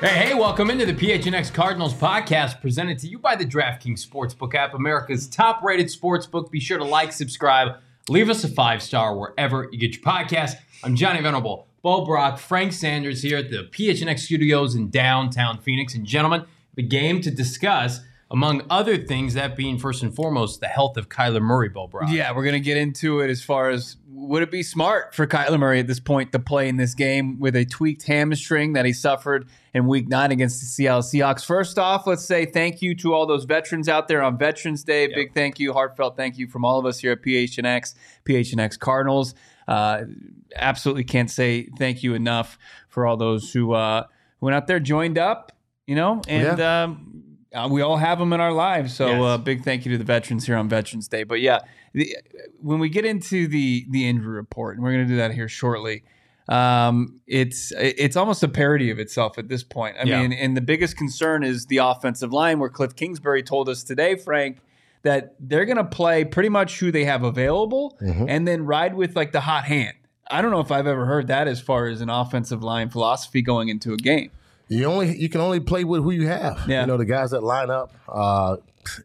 Hey, hey, welcome into the PHNX Cardinals podcast presented to you by the DraftKings Sportsbook app, America's top rated sportsbook. Be sure to like, subscribe, leave us a five star wherever you get your podcast. I'm Johnny Venable, Bo Brock, Frank Sanders here at the PHNX studios in downtown Phoenix. And gentlemen, the game to discuss among other things, that being first and foremost the health of Kyler Murray, Bo Brock. Yeah, we're gonna get into it as far as would it be smart for Kyler Murray at this point to play in this game with a tweaked hamstring that he suffered in Week Nine against the Seattle Seahawks. First off, let's say thank you to all those veterans out there on Veterans Day. Yep. Big thank you, heartfelt thank you from all of us here at PHNX, PHNX Cardinals. Uh, absolutely can't say thank you enough for all those who uh, who went out there, joined up, you know, and. Yeah. Um, uh, we all have them in our lives. So yes. uh, big thank you to the veterans here on Veterans Day. But yeah, the, when we get into the the injury report, and we're going to do that here shortly, um, it's it's almost a parody of itself at this point. I yeah. mean, and the biggest concern is the offensive line, where Cliff Kingsbury told us today, Frank, that they're going to play pretty much who they have available, mm-hmm. and then ride with like the hot hand. I don't know if I've ever heard that as far as an offensive line philosophy going into a game you only you can only play with who you have. Yeah. You know the guys that line up. Uh,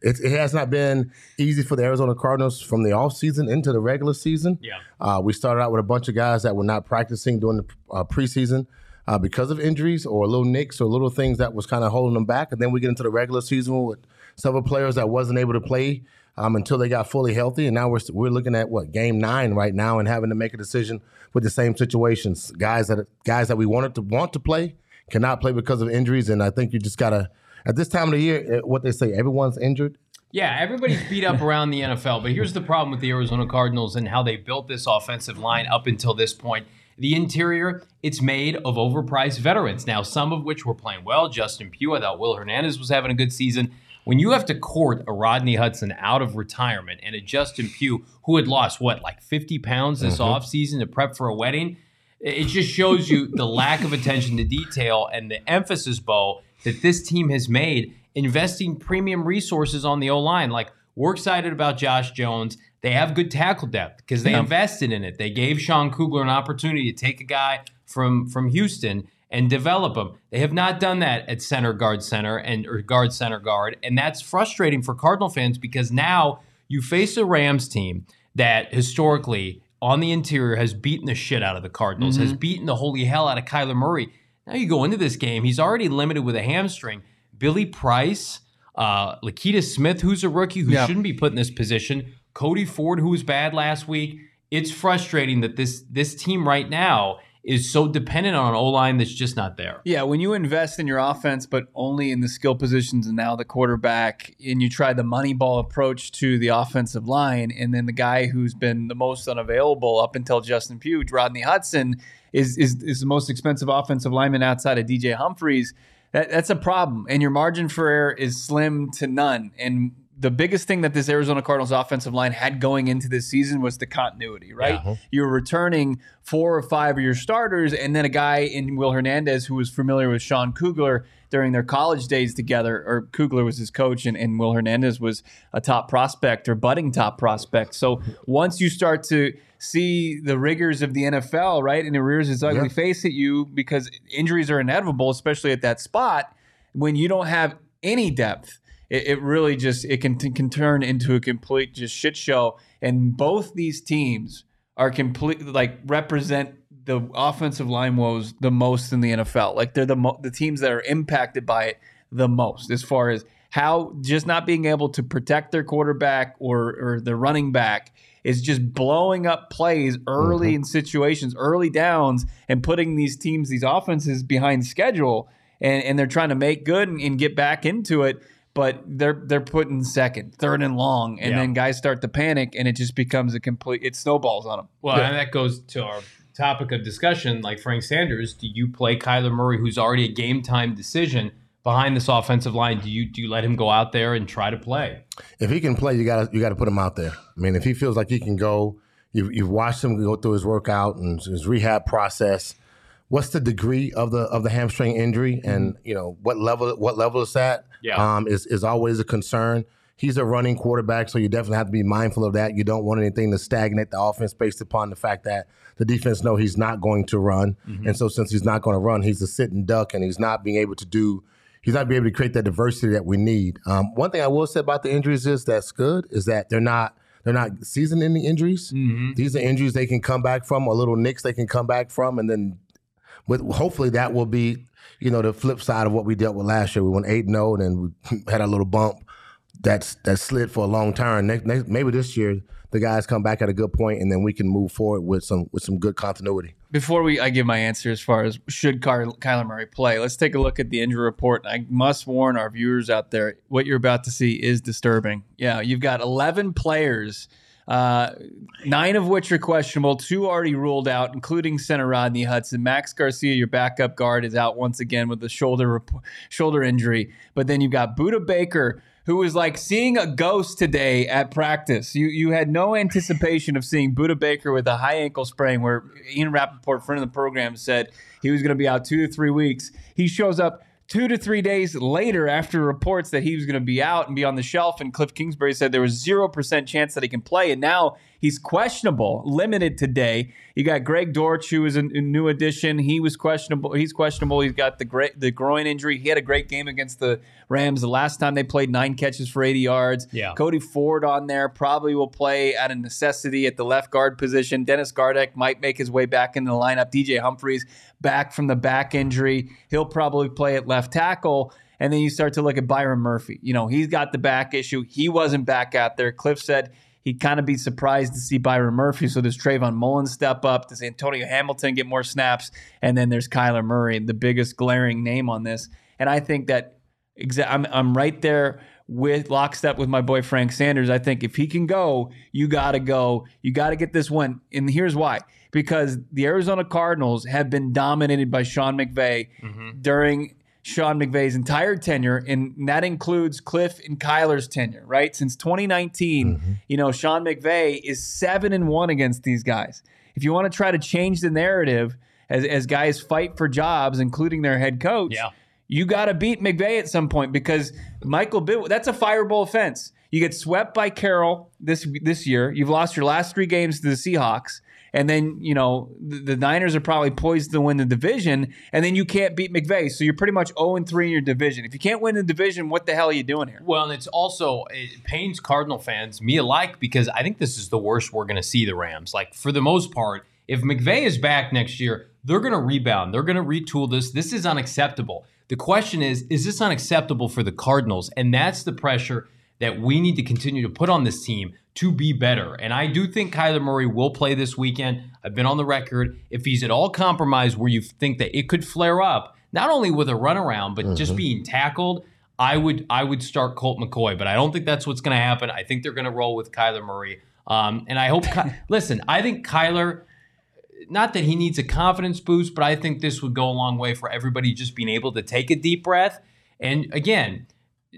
it, it, has not been easy for the Arizona Cardinals from the offseason into the regular season. Yeah. Uh, we started out with a bunch of guys that were not practicing during the uh, preseason uh, because of injuries or little nicks or little things that was kind of holding them back. And then we get into the regular season with several players that wasn't able to play um, until they got fully healthy. And now we're we're looking at what game nine right now and having to make a decision with the same situations. Guys that guys that we wanted to want to play cannot play because of injuries. And I think you just got to, at this time of the year, eh, what they say, everyone's injured. Yeah, everybody's beat up around the NFL. But here's the problem with the Arizona Cardinals and how they built this offensive line up until this point. The interior, it's made of overpriced veterans. Now, some of which were playing well. Justin Pugh, I thought Will Hernandez was having a good season. When you have to court a Rodney Hudson out of retirement and a Justin Pugh who had lost, what, like 50 pounds this mm-hmm. offseason to prep for a wedding, it just shows you the lack of attention to detail and the emphasis, Bo, that this team has made investing premium resources on the O line. Like, we're excited about Josh Jones. They have good tackle depth because they yeah. invested in it. They gave Sean Kugler an opportunity to take a guy from from Houston and develop him. They have not done that at center guard center and or guard center guard, and that's frustrating for Cardinal fans because now you face a Rams team that historically on the interior has beaten the shit out of the Cardinals, mm-hmm. has beaten the holy hell out of Kyler Murray. Now you go into this game, he's already limited with a hamstring. Billy Price, uh, Lecitus Smith, who's a rookie who yep. shouldn't be put in this position, Cody Ford, who was bad last week. It's frustrating that this this team right now is so dependent on an O line that's just not there. Yeah, when you invest in your offense, but only in the skill positions and now the quarterback, and you try the money ball approach to the offensive line, and then the guy who's been the most unavailable up until Justin Pugh, Rodney Hudson, is is, is the most expensive offensive lineman outside of DJ Humphries. That, that's a problem, and your margin for error is slim to none. And the biggest thing that this Arizona Cardinals offensive line had going into this season was the continuity, right? Yeah. Uh-huh. You were returning four or five of your starters, and then a guy in Will Hernandez who was familiar with Sean Kugler during their college days together, or Kugler was his coach, and, and Will Hernandez was a top prospect or budding top prospect. So once you start to see the rigors of the NFL, right, and it rears its ugly yeah. face at you because injuries are inevitable, especially at that spot, when you don't have any depth it, it really just it can can turn into a complete just shit show. And both these teams are completely like represent the offensive line woes the most in the NFL. Like they're the mo- the teams that are impacted by it the most as far as how just not being able to protect their quarterback or or their running back is just blowing up plays early mm-hmm. in situations, early downs, and putting these teams, these offenses behind schedule, and, and they're trying to make good and, and get back into it but they're they're put in second, third and long, and Yeah. then guys start to panic, and it just becomes a complete. It snowballs on them. Well, and that goes to our topic of discussion. Like Frank Sanders, do you play Kyler Murray, who's already a game time decision behind this offensive line? Do you do you let him go out there and try to play? if he can play, you got to you got to put him out there. I mean, if he feels like he can go, you've, you've watched him go through his workout and his rehab process. What's the degree of the of the hamstring injury, and you know what level what level is that? Yeah. um, is is always a concern. He's a running quarterback, so you definitely have to be mindful of that. You don't want anything to stagnate the offense based upon the fact that the defense know he's not going to run, and so since he's not going to run, he's a sitting duck, and he's not being able to do he's not being able to create that diversity that we need. Um, one thing I will say about the injuries is that's good is that they're not they're not season-ending injuries. These are injuries they can come back from, or little nicks they can come back from, and then with hopefully that will be you know the flip side of what we dealt with last year. We went eight zero, oh, and then we had a little bump that's that slid for a long time. Next, next, maybe this year the guys come back at a good point, and then we can move forward with some with some good continuity. Before we, I give my answer as far as should Ky- Kyler Murray play. Let's take a look at the injury report. I must warn our viewers out there: what you're about to see is disturbing. Yeah, you've got 11 players, uh, nine of which are questionable, two already ruled out, including center Rodney Hudson. Max Garcia, your backup guard, is out once again with a shoulder shoulder injury. But then you've got Budda Baker who was like seeing a ghost today at practice. You you had no anticipation of seeing Budda Baker with a high ankle sprain, where Ian Rapoport, friend of the program, said he was going to be out two to three weeks. He shows up two to three days later after reports that he was going to be out and be on the shelf. And Cliff Kingsbury said there was zero percent chance that he can play, and now he's questionable, limited today. You got Greg Dortch, who is a, a new addition. He was questionable. He's questionable. He's got the great the groin injury. He had a great game against the Rams the last time they played, nine catches for 80 yards. Yeah. Cody Ford on there probably will play out of necessity at the left guard position. Dennis Gardeck might make his way back into the lineup. DJ Humphries back from the back injury. He'll probably play at left tackle. And then you start to look at Byron Murphy. You know, he's got the back issue. He wasn't back out there. Cliff said he'd kind of be surprised to see Byron Murphy. So does Trayvon Mullen step up? Does Antonio Hamilton get more snaps? And then there's Kyler Murray, the biggest glaring name on this. And I think that exa- I'm, I'm right there with lockstep with my boy Frank Sanders. I think if he can go, you got to go. You got to get this one. And here's why because the Arizona Cardinals have been dominated by Sean McVay mm-hmm. during Sean McVay's entire tenure, and that includes Cliff and Kyler's tenure, right? Since 2019, mm-hmm. you know, Sean McVay is seven and one against these guys. If you want to try to change the narrative as, as guys fight for jobs, including their head coach, Yeah. you got to beat McVay at some point because Michael Bid that's a fireball offense. You get swept by Carroll this this year. You've lost your last three games to the Seahawks, and then you know the, the Niners are probably poised to win the division, and then you can't beat McVay, so you're pretty much 0 3 in your division. If you can't win the division, what the hell are you doing here? Well, and it's also it pains Cardinal fans, me alike, because I think this is the worst we're going to see the Rams. Like for the most part, if McVay is back next year, they're going to rebound. They're going to retool this. This is unacceptable. The question is, is this unacceptable for the Cardinals? And that's the pressure that we need to continue to put on this team to be better. And I do think Kyler Murray will play this weekend. I've been on the record. If he's at all compromised where you think that it could flare up, not only with a runaround, but just being tackled, I would I would start Colt McCoy, but I don't think that's what's going to happen. I think they're going to roll with Kyler Murray. Um, and I hope, Ky- listen, I think Kyler, not that he needs a confidence boost, but I think this would go a long way for everybody just being able to take a deep breath. And again,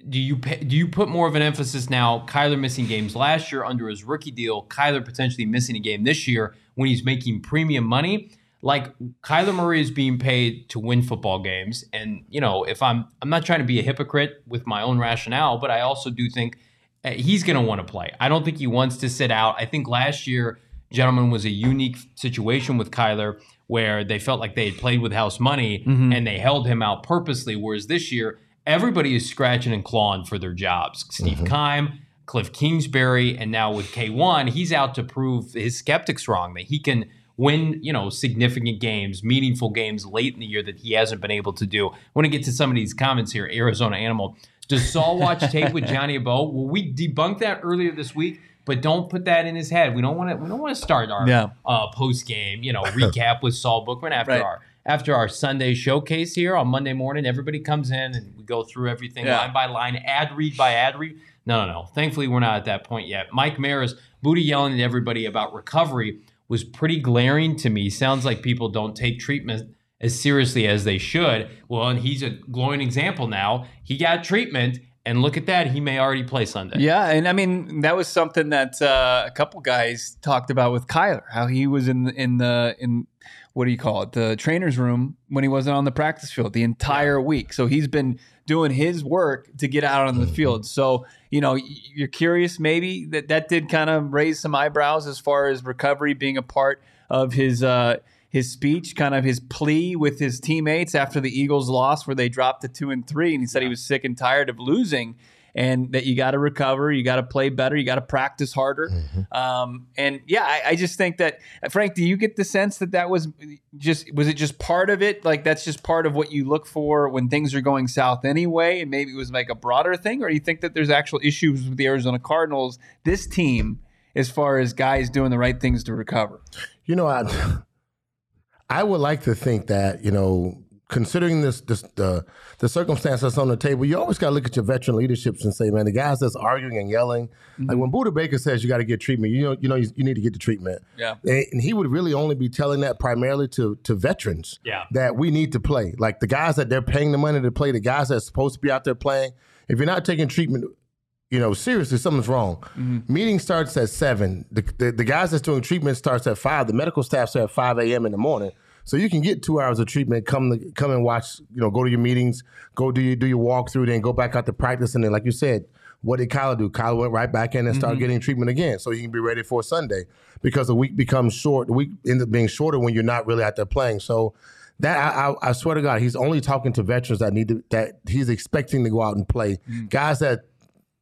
do you pa- do you put more of an emphasis now? Kyler missing games last year under his rookie deal. Kyler potentially missing a game this year when he's making premium money. Like Kyler Murray is being paid to win football games, and you know if I'm I'm not trying to be a hypocrite with my own rationale, but I also do think uh, he's going to want to play. I don't think he wants to sit out. I think last year, gentlemen, was a unique situation with Kyler where they felt like they had played with house money and they held him out purposely. Whereas this year, everybody is scratching and clawing for their jobs. Steve Keim, Cliff Kingsbury, and now with K1, he's out to prove his skeptics wrong that he can win, you know, significant games, meaningful games late in the year that he hasn't been able to do. I want to get to some of these comments here. Arizona Animal. Does Saul watch tape with Johnny Abo? Well, we debunked that earlier this week, but don't put that in his head. We don't want to. We don't want to start our Yeah. uh, post game, you know, recap with Saul Bookman after Right. our after our Sunday showcase here on Monday morning, everybody comes in and we go through everything Yeah. line by line, ad read by ad read. No, no, no. Thankfully, we're not at that point yet. Mike Maris, Booty yelling at everybody about recovery was pretty glaring to me. Sounds like people don't take treatment as seriously as they should. Well, and he's a glowing example now. He got treatment, and look at that. He may already play Sunday. Yeah, and I mean that was something that uh, a couple guys talked about with Kyler, how he was in in the in what do you call it, the trainer's room when he wasn't on the practice field the entire week. So he's been doing his work to get out on the field. So you know you're curious maybe that that did kind of raise some eyebrows as far as recovery being a part of his. Uh, his speech, kind of his plea with his teammates after the Eagles lost, where they dropped to two and three, and he said he was sick and tired of losing, and that you got to recover, you got to play better, you got to practice harder. Um, and yeah, I, I just think that Frank, do you get the sense that that was just was it just part of it? Like that's just part of what you look for when things are going south anyway, and maybe it was like a broader thing, or do you think that there's actual issues with the Arizona Cardinals, this team, as far as guys doing the right things to recover? You know, I I would like to think that you know, considering this, this the the circumstance that's on the table, you always got to look at your veteran leaderships and say, man, the guys that's arguing and yelling, like mm-hmm. when Budda Baker says you got to get treatment, you know, you know, you, you need to get the treatment. Yeah. and, and he would really only be telling that primarily to to veterans. Yeah. that we need to play, like the guys that they're paying the money to play, the guys that's supposed to be out there playing. If you're not taking treatment you know, seriously, something's wrong. Mm-hmm. Meeting starts at seven. The, the the guys that's doing treatment starts at five. The medical staff's at five a.m. in the morning. So you can get two hours of treatment. Come come and watch. You know, go to your meetings. Go do your do your walkthrough. Then go back out to practice. And then, like you said, what did Kyle do? Kyle went right back in and started mm-hmm. getting treatment again, so he can be ready for Sunday. Because the week becomes short. The week ends up being shorter when you're not really out there playing. So. That I, I, I swear to God, he's only talking to veterans that need to that he's expecting to go out and play. Mm. Guys that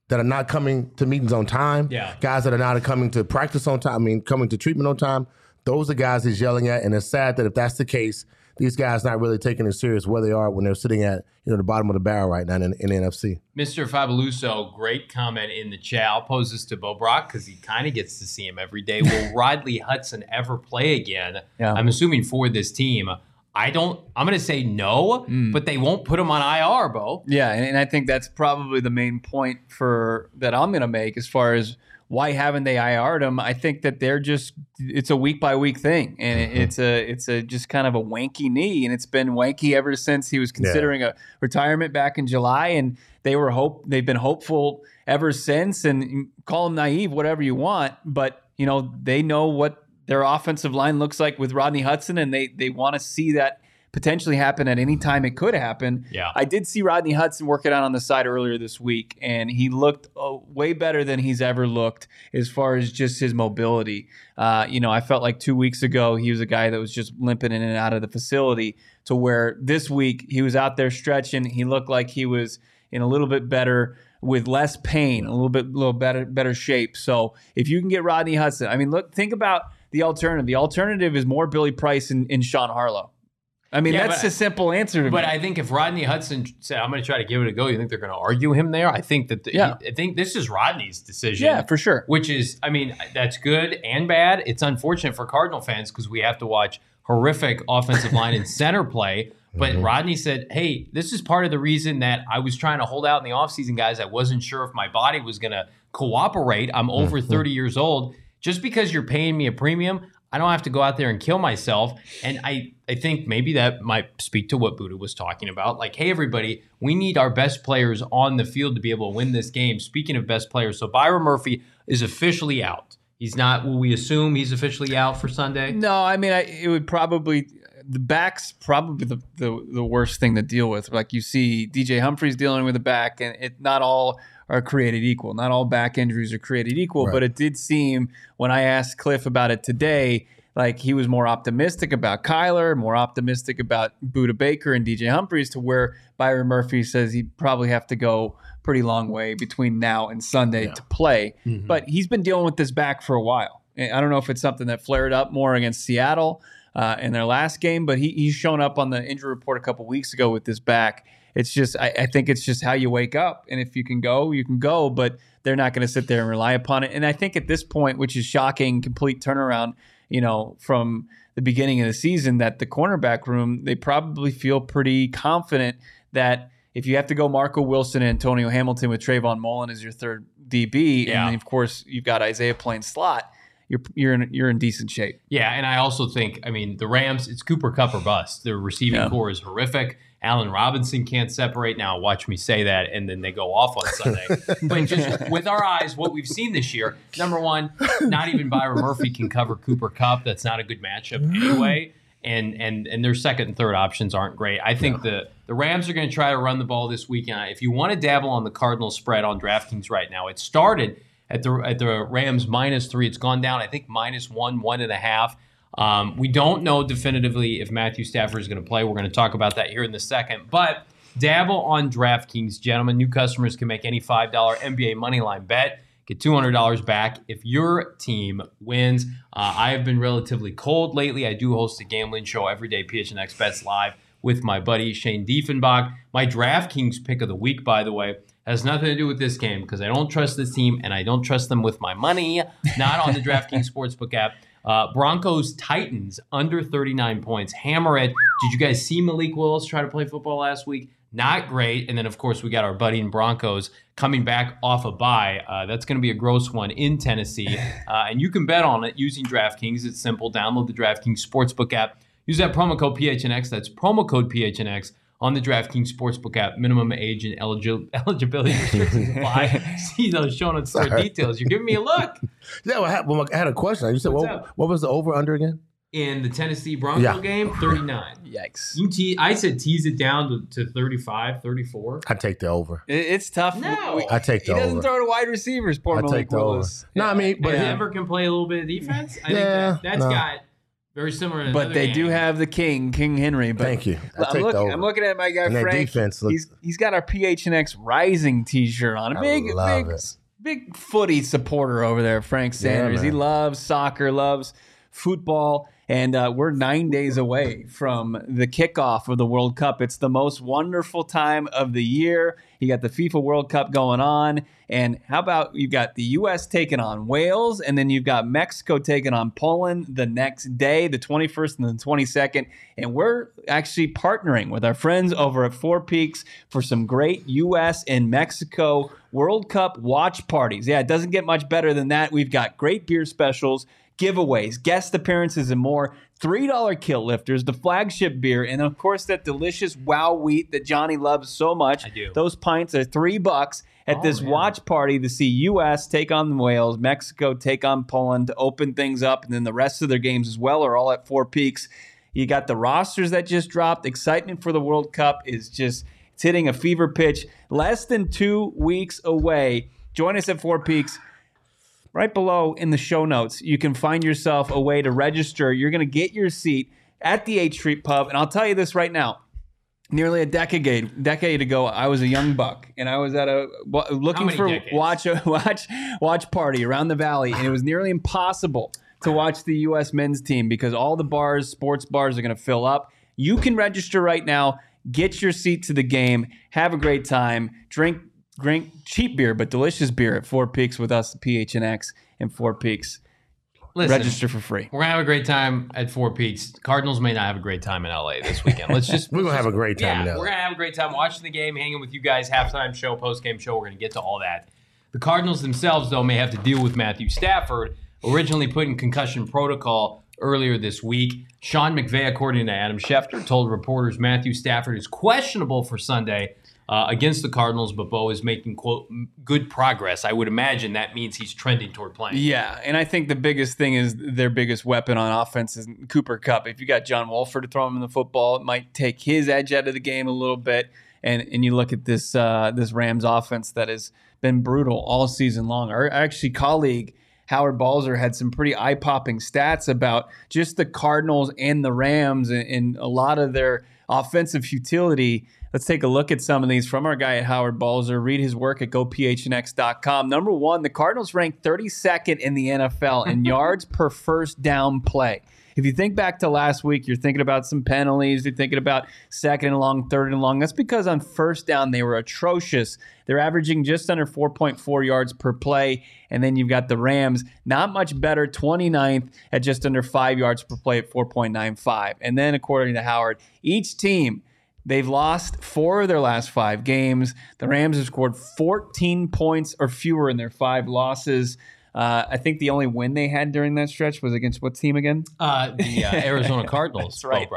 that are not coming to meetings on time. Yeah. Guys that are not coming to practice on time. I mean, coming to treatment on time. Those are guys he's yelling at, and it's sad that if that's the case, these guys not really taking it serious where they are when they're sitting at you know the bottom of the barrel right now in, in the NFC. Mr. Fabuloso, great comment in the chat. I'll pose this to Bo Brock because he kind of gets to see him every day. Will Rodney Hudson ever play again? Yeah. I'm assuming for this team. I don't. I'm going to say no, hmm. but they won't put him on IR, Bo. Yeah, and, and I think that's probably the main point for that I'm going to make as far as why haven't they IR'd him? I think that they're just it's a week by week thing, and it- mm-hmm. it's a it's a just kind of a wanky knee, and it's been wanky ever since he was considering a retirement back in July, and they were hope they've been hopeful ever since, and call them naive, whatever you want, but you know they know what their offensive line looks like with Rodney Hudson, and they they want to see that potentially happen at any time it could happen. Yeah. I did see Rodney Hudson working out on the side earlier this week, and he looked uh, way better than he's ever looked as far as just his mobility. Uh, you know, I felt like two weeks ago he was a guy that was just limping in and out of the facility to where this week he was out there stretching. He looked like he was in a little bit better with less pain, a little bit little better better shape. So if you can get Rodney Hudson, I mean, look, think about the alternative. The alternative is more Billy Price and, and Sean Harlow. I mean, Yeah, that's but- a simple answer. To But me. I think if Rodney Hudson said, "I'm going to try to give it a go," you think they're going to argue him there? I think that. The, Yeah. I think this is Rodney's decision. yeah, for sure. which is, I mean, that's good and bad. It's unfortunate for Cardinal fans because we have to watch horrific offensive line and center play. But mm-hmm. Rodney said, hey, this is part of the reason that I was trying to hold out in the offseason, guys. I wasn't sure if my body was going to cooperate. I'm over mm-hmm. 30 years old. Just because you're paying me a premium, I don't have to go out there and kill myself. And I, I think maybe that might speak to what Budda was talking about. Like, hey, everybody, we need our best players on the field to be able to win this game. Speaking of best players, so Byron Murphy is officially out. He's not, will we assume he's officially out for Sunday? No, I mean, I, it would probably the back's probably the, the the worst thing to deal with. Like you see, DJ Humphries dealing with the back, and it not all are created equal. Not all back injuries are created equal. But it did seem when I asked Cliff about it today, like he was more optimistic about Kyler, more optimistic about Budda Baker and DJ Humphries, to where Byron Murphy says he'd probably have to go pretty long way between now and Sunday to play. Mm-hmm. But he's been dealing with this back for a while. I don't know if it's something that flared up more against Seattle uh, in their last game, but he, he's shown up on the injury report a couple weeks ago with this back. It's just, I, I think it's just how you wake up. And if you can go, you can go. But they're not going to sit there and rely upon it. And I think at this point, which is shocking, complete turnaround, you know, from the beginning of the season, that the cornerback room, they probably feel pretty confident that if you have to go Marco Wilson and Antonio Hamilton with Trayvon Mullen as your third DB, Yeah. and then of course you've got Isaiah playing slot, you're you're in you're in decent shape. Yeah, and I also think, I mean, the Rams, it's Cooper Kupp or bust. Their receiving Yeah. core is horrific. Allen Robinson can't separate. Now, watch me say that, and then they go off on Sunday. but just with our eyes, what we've seen this year, number one, not even Byron Murphy can cover Cooper Kupp. That's not a good matchup anyway. And and and their second and third options aren't great. I think the the Rams are going to try to run the ball this weekend. If you want to dabble on the Cardinals spread on DraftKings right now, it started at the at the Rams minus three. It's gone down, I think, minus one, one and a half. Um, we don't know definitively if Matthew Stafford is going to play. We're going to talk about that here in the second. But dabble on DraftKings, gentlemen. New customers can make any $5 NBA moneyline bet. Get $200 back if your team wins. Uh, I have been relatively cold lately. I do host a gambling show every day, PHNX Bets Live, with my buddy Shane Diefenbach. My DraftKings pick of the week, by the way, has nothing to do with this game because I don't trust this team and I don't trust them with my money. Not on the DraftKings Sportsbook app. Uh, Broncos Titans under 39 points. Hammer it. Did you guys see Malik Willis try to play football last week? Not great. And then, of course, we got our buddy in Broncos coming back off a bye. Uh, that's going to be a gross one in Tennessee. Uh, and you can bet on it using DraftKings. It's simple. Download the DraftKings Sportsbook app. Use that promo code PHNX. That's promo code PHNX on the DraftKings Sportsbook app. Minimum age and eligi- eligibility restrictions apply. See those show notes for details. You're giving me a look. Yeah, well, I had, well, I had a question. You said what, what was the over under again? In the Tennessee Bronco Yeah. game, 39. Yikes! You te- I said tease it down to, to 35, 34. I take the over. It- it's tough. No. We- I take the over. he doesn't over. throw to wide receivers. Poor I Malik take the over. Willis. No, I mean, but But Yeah. Denver can play a little bit of defense. I Yeah, think that, that's no. got very similar. To But another they do have the king, King Henry. But Thank you. I I'm take looking, over. I'm looking at my guy And their Frank. defense looks- he's he's got our PHNX Rising T-shirt on. A I big, love big, it. big footy supporter over there, Frank Sanders. he loves soccer, loves football, and uh, we're nine days away from the kickoff of the World Cup. It's the most wonderful time of the year. You got the FIFA World Cup going on, and how about you've got the U.S. taking on Wales, and then you've got Mexico taking on Poland the next day, the 21st and the 22nd, and we're actually partnering with our friends over at Four Peaks for some great U.S. and Mexico World Cup watch parties. Yeah, it doesn't get much better than that. We've got great beer specials giveaways, guest appearances, and more. $3 Kilt Lifters, the flagship beer, and of course that delicious wow wheat that Johnny loves so much. I do. Those pints are three bucks at Oh, this man. watch party to see US take on Wales, Mexico take on Poland to open things up, and then the rest of their games as well are all at Four Peaks. You got the rosters that just dropped. Excitement for the World Cup is just it's hitting a fever pitch. Less than two weeks away. Join us at Four Peaks right below in the show notes, you can find yourself a way to register. You're going to get your seat at the 8th Street Pub. And I'll tell you this right now. Nearly a decade decade ago, I was a young buck, and I was at a looking for decades? watch watch watch party around the valley, and it was nearly impossible to watch the U.S. men's team because all the bars, sports bars, are going to fill up. You can register right now, get your seat to the game, have a great time, drink drink cheap beer but delicious beer at Four Peaks with us, the PHNX and Four Peaks. Listen, Register for free. We're gonna have a great time at Four Peaks. Cardinals may not have a great time in LA this weekend. Let's just We're gonna have a great time yeah, in LA. we're gonna have a great time watching the game, hanging with you guys, halftime show, post game show. We're gonna get to all that. The Cardinals themselves, though, may have to deal with Matthew Stafford, originally put in concussion protocol earlier this week. Sean McVay, according to Adam Schefter, told reporters Matthew Stafford is questionable for Sunday uh, against the Cardinals, but Bo is making quote good progress. I would imagine that means he's trending toward playing. Yeah, and I think the biggest thing is their biggest weapon on offense is Cooper Kupp. If you got John Wolford to throw him in the football, it might take his edge out of the game a little bit. And and you look at this uh, this Rams offense that has been brutal all season long. Our actually colleague Howard Balzer had some pretty eye popping stats about just the Cardinals and the Rams and, and a lot of their offensive futility. Let's take a look at some of these from our guy at Howard Balzer. Read his work at gophnx.com. Number one, the Cardinals ranked 32nd in the NFL in yards per first down play. If you think back to last week, you're thinking about some penalties, you're thinking about second and long, third and long. That's because on first down, they were atrocious. They're averaging just under 4.4 yards per play. And then you've got the Rams, not much better, 29th at just under five yards per play at 4.95. And then, according to Howard, each team They've lost four of their last five games. The Rams have scored 14 points or fewer in their five losses. Uh, I think the only win they had during that stretch was against what team again? Uh, the uh, Arizona Cardinals. That's right.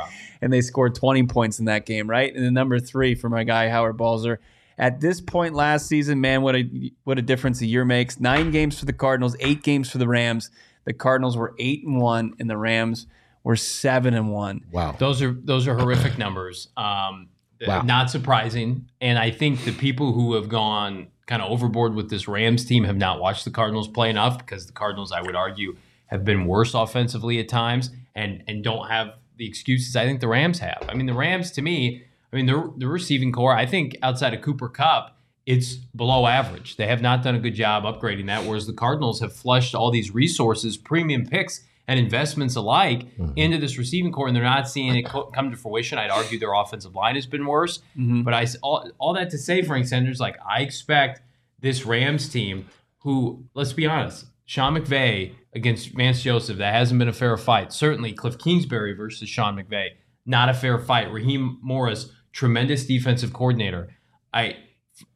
and they scored 20 points in that game, right? And the number three for my guy Howard Balzer. At this point last season, man, what a what a difference a year makes. Nine games for the Cardinals, eight games for the Rams. The Cardinals were eight and one, and the Rams we're seven and one. Wow, those are those are horrific numbers. Um, wow. Not surprising, and I think the people who have gone kind of overboard with this Rams team have not watched the Cardinals play enough because the Cardinals, I would argue, have been worse offensively at times and and don't have the excuses I think the Rams have. I mean, the Rams to me, I mean, the the receiving corps, I think outside of Cooper Kupp, it's below average. They have not done a good job upgrading that, whereas the Cardinals have flushed all these resources, premium picks and investments alike mm-hmm. into this receiving corps, and they're not seeing it co- come to fruition. I'd argue their offensive line has been worse. Mm-hmm. But I all, all that to say, Frank Sanders, like I expect this Rams team, who let's be honest, Sean McVay against Vance Joseph, that hasn't been a fair fight. Certainly, Cliff Kingsbury versus Sean McVay, not a fair fight. Raheem Morris, tremendous defensive coordinator. I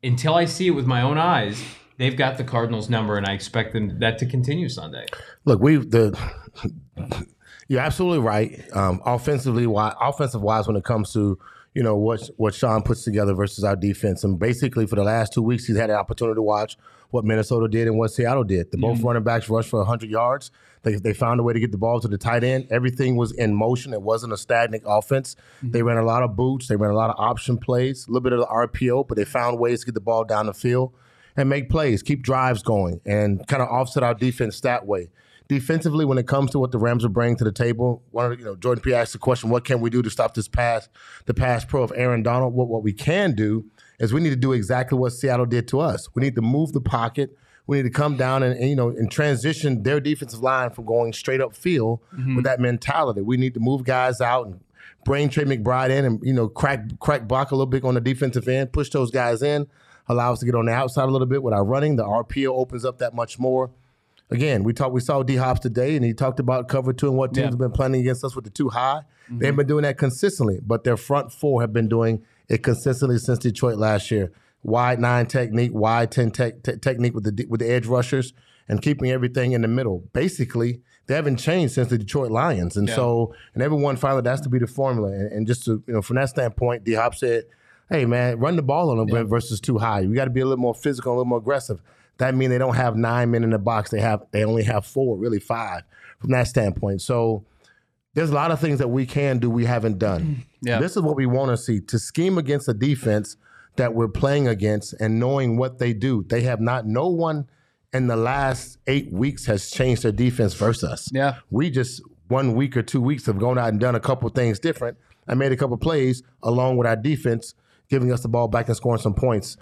until I see it with my own eyes, they've got the Cardinals number, and I expect them that to continue Sunday. Look, we the you're absolutely right. Um, offensively, wise, offensive wise, when it comes to you know what what Sean puts together versus our defense, and basically for the last two weeks, he's had an opportunity to watch what Minnesota did and what Seattle did. The mm-hmm. both running backs rushed for 100 yards. They, they found a way to get the ball to the tight end. Everything was in motion. It wasn't a stagnant offense. Mm-hmm. They ran a lot of boots. They ran a lot of option plays, a little bit of the RPO, but they found ways to get the ball down the field and make plays, keep drives going, and kind of offset our defense that way. Defensively, when it comes to what the Rams are bringing to the table, one of you know Jordan P asked the question, "What can we do to stop this pass, the pass pro of Aaron Donald?" What what we can do is we need to do exactly what Seattle did to us. We need to move the pocket. We need to come down and, and you know and transition their defensive line from going straight up field mm-hmm. with that mentality. We need to move guys out and bring Trey McBride in and you know crack crack block a little bit on the defensive end, push those guys in allow us to get on the outside a little bit with our running. The RPO opens up that much more. Again, we talked. We saw D Hops today, and he talked about cover two and what teams yeah. have been playing against us with the two high. Mm-hmm. They've been doing that consistently, but their front four have been doing it consistently since Detroit last year. Wide nine technique, wide ten te- te- technique with the with the edge rushers, and keeping everything in the middle. Basically, they haven't changed since the Detroit Lions, and yeah. so and everyone finally that's to be the formula. And, and just to you know, from that standpoint, D Hop said hey man, run the ball on them yeah. versus two high. You got to be a little more physical, a little more aggressive. That means they don't have nine men in the box. They have they only have four, really five from that standpoint. So there's a lot of things that we can do we haven't done. Mm-hmm. Yeah. This is what we want to see to scheme against a defense that we're playing against and knowing what they do. They have not no one in the last eight weeks has changed their defense versus us. Yeah. We just one week or two weeks have gone out and done a couple things different. I made a couple plays along with our defense giving us the ball back and scoring some points.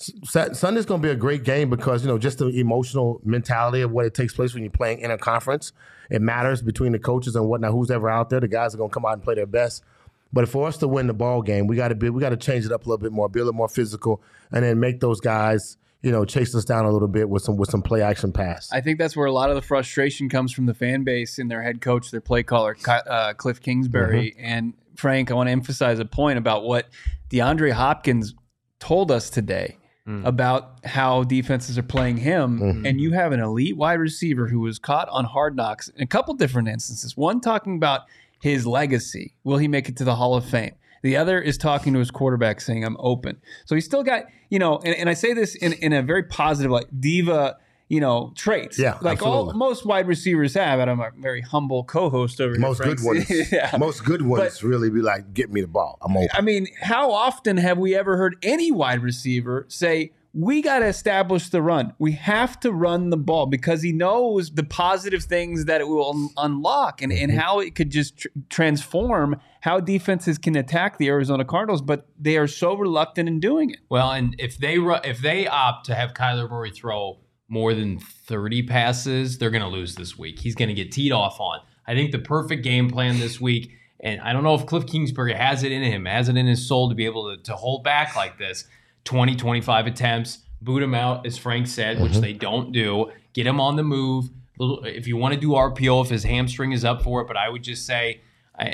Sunday's going to be a great game because you know just the emotional mentality of what it takes place when you're playing in a conference. It matters between the coaches and whatnot. Who's ever out there, the guys are going to come out and play their best. But for us to win the ball game, we got to be we got to change it up a little bit more, be a little more physical, and then make those guys you know chase us down a little bit with some with some play action pass. I think that's where a lot of the frustration comes from the fan base and their head coach, their play caller, uh, Cliff Kingsbury, mm-hmm. and Frank, I want to emphasize a point about what DeAndre Hopkins told us today mm. about how defenses are playing him. Mm-hmm. And you have an elite wide receiver who was caught on hard knocks in a couple different instances. One talking about his legacy. Will he make it to the Hall of Fame? The other is talking to his quarterback saying, I'm open. So he's still got, you know, and, and I say this in, in a very positive, like diva you know, traits. Yeah, like absolutely. all most wide receivers have. And I'm a very humble co-host over most here. Most good ones. yeah. Most good ones but, really be like, "Get me the ball. I'm open." I mean, how often have we ever heard any wide receiver say, we got to establish the run. We have to run the ball because he knows the positive things that it will un- unlock and, and mm-hmm. how it could just tr- transform how defenses can attack the Arizona Cardinals, but they are so reluctant in doing it. Well, and if they ru- if they opt to have Kyler Murray throw more than 30 passes, they're going to lose this week. He's going to get teed off on. I think the perfect game plan this week, and I don't know if Cliff Kingsbury has it in him, has it in his soul to be able to, to hold back like this. 20, 25 attempts, boot him out, as Frank said, which mm-hmm. they don't do. Get him on the move. If you want to do RPO, if his hamstring is up for it, but I would just say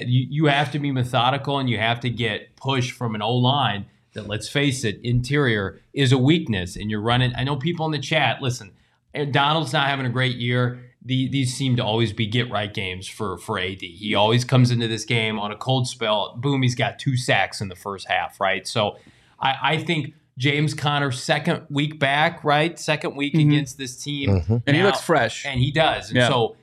you, you have to be methodical and you have to get push from an O line that, let's face it, interior is a weakness. And you're running. I know people in the chat. Listen, eh, Donald's not having a great year. The, these seem to always be get right games for for AD. He always comes into this game on a cold spell. Boom, he's got two sacks in the first half, right? So I, I think James Conner second week back, right? Second week mm-hmm. against this team, mm-hmm. And he looks fresh. and he does. And Yeah. so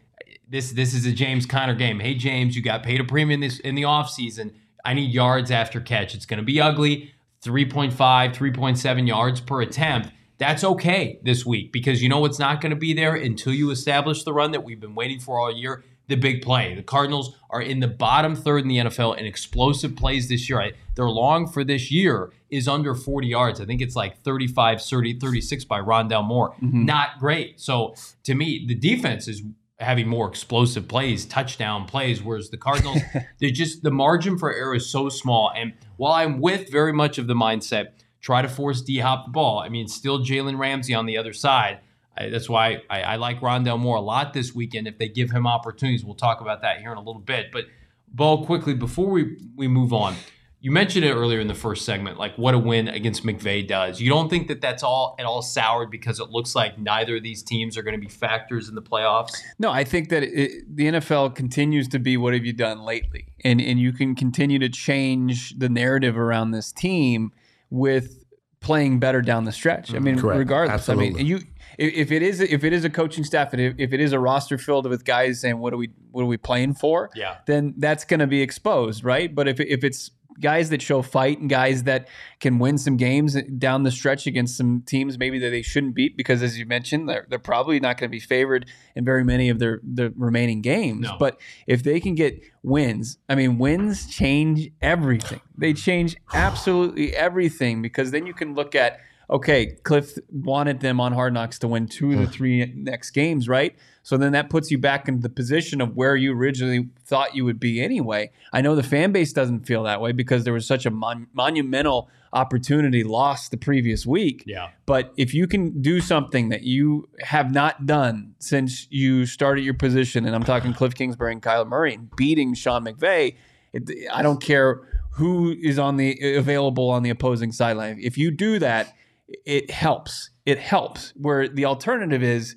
this this is a James Conner game. Hey James, you got paid a premium this in the offseason. I need yards after catch. It's going to be ugly. 3.5, 3.7 yards per attempt. That's okay this week because you know what's not going to be there until you establish the run that we've been waiting for all year, the big play. The Cardinals are in the bottom third in the NFL in explosive plays this year. I- Their long for this year is under 40 yards. I think it's like 35, 30, 36 by Rondale Moore. Mm-hmm. Not great. So to me, the defense is having more explosive plays, touchdown plays, whereas the Cardinals, they're just the margin for error is so small. And while I'm with very much of the mindset, try to force D Hop the ball. I mean, still Jalen Ramsey on the other side. I, that's why I, I like Rondale Moore a lot this weekend. If they give him opportunities, we'll talk about that here in a little bit. But Bo, quickly before we we move on, you mentioned it earlier in the first segment, like what a win against McVay does. You don't think that that's all at all soured because it looks like neither of these teams are going to be factors in the playoffs. No, I think that it, the NFL continues to be what have you done lately, and and you can continue to change the narrative around this team with playing better down the stretch. I mm-hmm. mean, Correct. regardless. I mean, you if, if it is if it is a coaching staff and if, if it is a roster filled with guys saying what are we what are we playing for? Yeah. then that's going to be exposed, right? But if if it's guys that show fight and guys that can win some games down the stretch against some teams maybe that they shouldn't beat because as you mentioned they're, they're probably not going to be favored in very many of their the remaining games No. but if they can get wins i mean wins change everything they change absolutely everything because then you can look at okay cliff wanted them on hard knocks to win two of the hmm. three next games right so then that puts you back into the position of where you originally thought you would be anyway. I know the fan base doesn't feel that way because there was such a mon- monumental opportunity lost the previous week. Yeah. But if you can do something that you have not done since you started your position, and I'm talking Cliff Kingsbury and Kyle Murray, and beating Sean McVay, it, I don't care who is on the available on the opposing sideline. If you do that, it helps. It helps. Where the alternative is,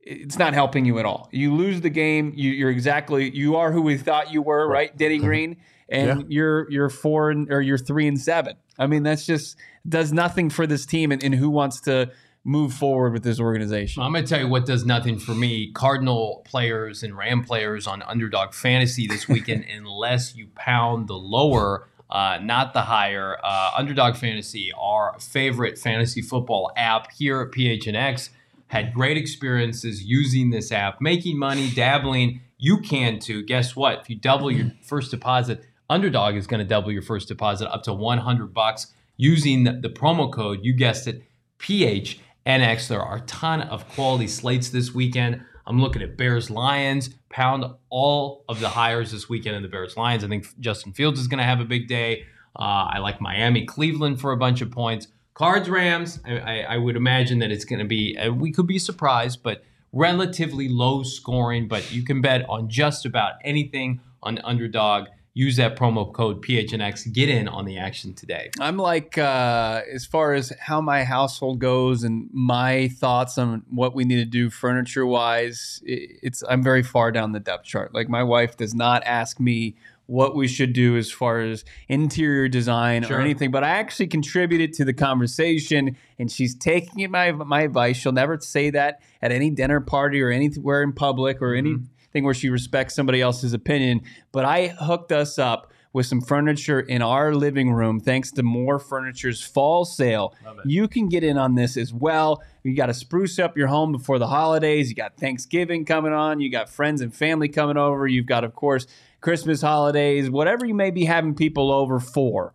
it's not helping you at all. You lose the game. You, you're exactly you are who we thought you were, right, Denny Green, and you're you're four and, or you're three and seven. I mean, that's just does nothing for this team and, and who wants to move forward with this organization. I'm going to tell you what does nothing for me. Cardinal players and Ram players on Underdog Fantasy this weekend, unless you pound the lower, uh, not the higher. Uh, Underdog Fantasy, our favorite fantasy football app here at PHNX, had great experiences using this app, making money, dabbling. You can too. Guess what? If you double your first deposit, Underdog is going to double your first deposit up to 100 bucks using the, the promo code. You guessed it, PHNX. There are a ton of quality slates this weekend. I'm looking at Bears Lions. Pound all of the hires this weekend in the Bears Lions. I think Justin Fields is going to have a big day. Uh, I like Miami Cleveland for a bunch of points. Cards Rams. I, I, I would imagine that it's going to be. Uh, we could be surprised, but relatively low scoring. But you can bet on just about anything on Underdog. Use that promo code PHNX. Get in on the action today. I'm like, uh, as far as how my household goes and my thoughts on what we need to do furniture wise, it's I'm very far down the depth chart. Like my wife does not ask me what we should do as far as interior design Sure. or anything, but I actually contributed to the conversation, and she's taking it my my advice. She'll never say that at any dinner party or anywhere in public or anything where she respects somebody else's opinion. But I hooked us up with some furniture in our living room thanks to Mor Furniture's fall sale. You can get in on this as well. You got to spruce up your home before the holidays. You got Thanksgiving coming on. You got friends and family coming over. You've got, of course, Christmas holidays, whatever you may be having people over for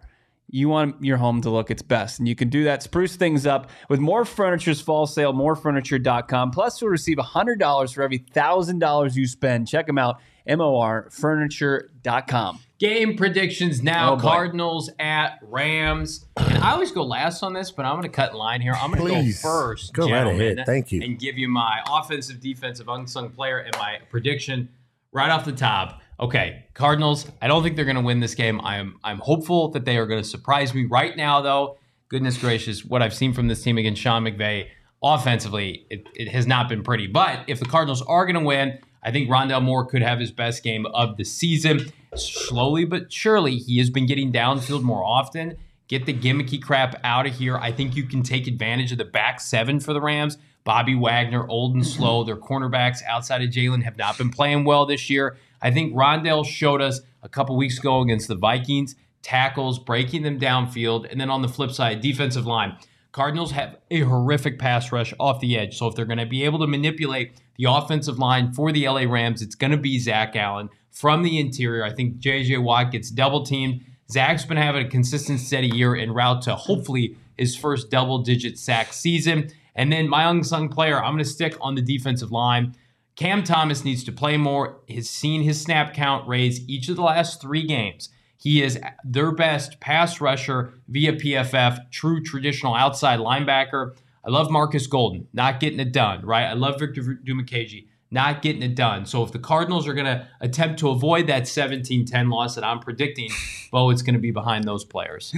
you want your home to look its best. And you can do that, spruce things up with Mor Furniture's fall sale, morfurniture.com. Plus, you'll receive $100 for every $1,000 you spend. Check them out, morfurniture.com. Game predictions now. Oh. Cardinals at Rams. And I always go last on this, but I'm going to cut in line here. I'm going to go Please. first, Go right gentlemen, ahead. Thank you. and give you my offensive, defensive, unsung player and my prediction right off the top. Okay, Cardinals. I don't think they're going to win this game. I'm I'm hopeful that they are going to surprise me. Right now, though, goodness gracious, what I've seen from this team against Sean McVay offensively, it, it has not been pretty. But if the Cardinals are going to win, I think Rondale Moore could have his best game of the season. Slowly but surely, he has been getting downfield more often. Get the gimmicky crap out of here. I think you can take advantage of the back seven for the Rams. Bobby Wagner, old and slow. Their cornerbacks outside of Jalen have not been playing well this year. I think Rondale showed us a couple weeks ago against the Vikings tackles, breaking them downfield. And then on the flip side, defensive line. Cardinals have a horrific pass rush off the edge. So if they're going to be able to manipulate the offensive line for the LA Rams, it's going to be Zach Allen from the interior. I think JJ Watt gets double teamed. Zach's been having a consistent, steady year en route to hopefully his first double digit sack season. And then my unsung player, I'm going to stick on the defensive line. Cam Thomas needs to play more. Has seen his snap count raise each of the last three games. He is their best pass rusher via PFF, true traditional outside linebacker. I love Marcus Golden, not getting it done, right? I love Victor Dimukeje, not getting it done. So if the Cardinals are going to attempt to avoid that 17-10 loss that I'm predicting, Bo, it's going to be behind those players.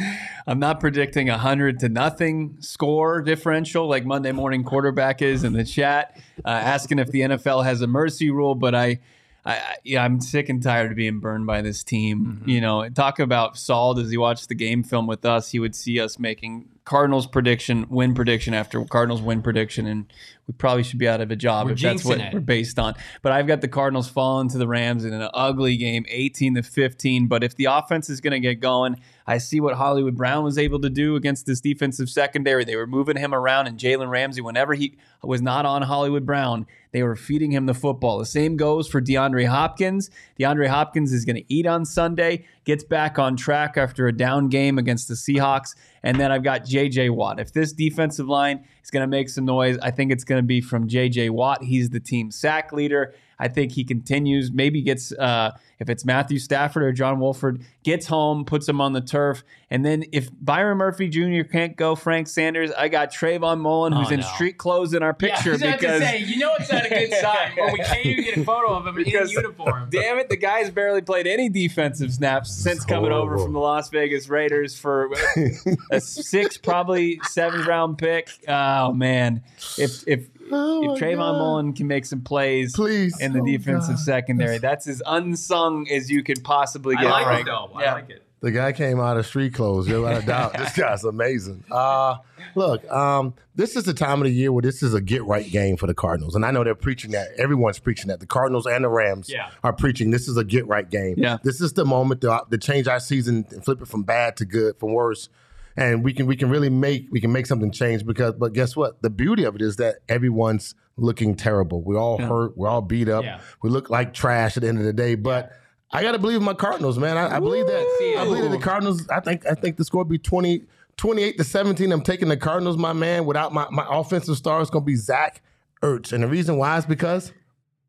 I'm not predicting a hundred to nothing score differential like Monday morning quarterback is in the chat, uh, asking if the NFL has a mercy rule. But I, I, I- yeah, I'm sick and tired of being burned by this team. You know, talk about Saul. Does he watch the game film with us? He would see us making Cardinals prediction, win prediction after Cardinals win prediction, and we probably should be out of a job We're if that's what it. we're based on. But I've got the Cardinals falling to the Rams in an ugly game, 18 to 15. But if the offense is going to get going, I see what Hollywood Brown was able to do against this defensive secondary. They were moving him around, and Jalen Ramsey, whenever he was not on Hollywood Brown, they were feeding him the football. The same goes for DeAndre Hopkins. DeAndre Hopkins is going to eat on Sunday, gets back on track after a down game against the Seahawks. And then I've got JJ Watt. If this defensive line is going to make some noise, I think it's going to be from JJ Watt. He's the team sack leader. I think he continues, maybe gets, uh, if it's Matthew Stafford or John Wolford, gets home, puts him on the turf. And then if Byron Murphy Jr. can't go, Frank Sanders, I got Trayvon Mullen, who's Oh, in street clothes in our picture yeah, I was about because. to say, you know it's not a good sign when we can't even get a photo of him in uniform. Damn it, the guy's barely played any defensive snaps since coming over from the Las Vegas Raiders for a six, probably seventh round pick. Oh man, if if Oh, if Trayvon God. Mullen can make some plays Please. in the Oh, defensive God. secondary, that's as unsung as you could possibly get. I get. like Frank. it though. I Yeah. like it. The guy came out of street clothes. You're without a doubt. This guy's amazing. Uh, look, um, this is the time of the year where this is a get right game for the Cardinals. And I know they're preaching that. Everyone's preaching that. The Cardinals and the Rams Yeah. are preaching this is a get right game. Yeah. This is the moment to, to change our season and flip it from bad to good, from worse. And we can we can really make we can make something change because but guess what? The beauty of it is that everyone's looking terrible. We're all hurt. We're all beat up. Yeah. We look like trash at the end of the day. But I gotta believe in my Cardinals, man. I, I believe that I believe that the Cardinals. I think I think the score will be 20, 28 to seventeen. I'm taking the Cardinals, my man. Without my my offensive star, is gonna be Zach Ertz, and the reason why is because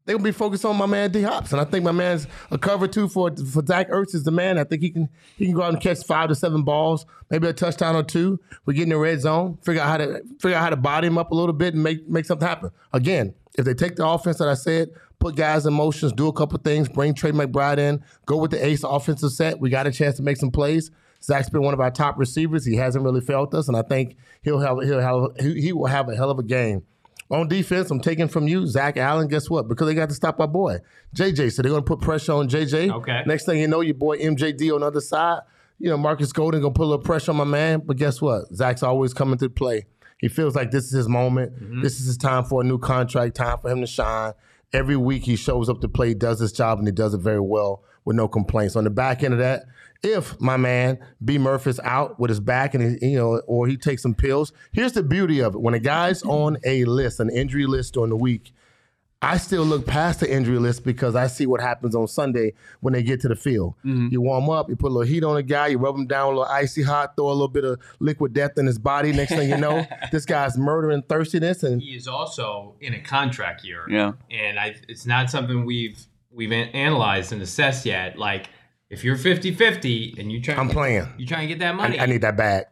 they're gonna be focused on my man D Hops, and I think my man's a cover two for for Zach Ertz is the man. I think he can he can go out and catch five to seven balls, maybe a touchdown or two. We get in the red zone, figure out how to figure out how to body him up a little bit and make make something happen. Again, if they take the offense that I said, put guys in motions, do a couple things, bring Trey McBride in, go with the ace offensive set. We got a chance to make some plays. Zach's been one of our top receivers. He hasn't really failed us, and I think he'll have he'll have he will have a hell of a game. On defense, I'm taking from you, Zach Allen. Guess what? Because they got to stop our boy, JJ. So they're going to put pressure on JJ. Okay. Next thing you know, your boy MJD on the other side. You know, Marcus Golden going to put a little pressure on my man. But guess what? Zach's always coming to play. He feels like this is his moment. Mm-hmm. This is his time for a new contract, time for him to shine. every week he shows up to play, does his job, and he does it very well with no complaints. On the back end of that, if my man B Murph is out with his back and he, you know, or he takes some pills, here's the beauty of it: when a guy's on a list, an injury list during the week, I still look past the injury list because I see what happens on Sunday when they get to the field. Mm-hmm. You warm up, you put a little heat on a guy, you rub him down a little icy hot, throw a little bit of liquid death in his body. Next thing you know, this guy's murdering thirstiness and He is also in a contract year. Yeah. and I, it's not something we've we've an- analyzed and assessed yet. Like if you're 50-50 and you try, I'm playing. you trying to get that money. I need that bag.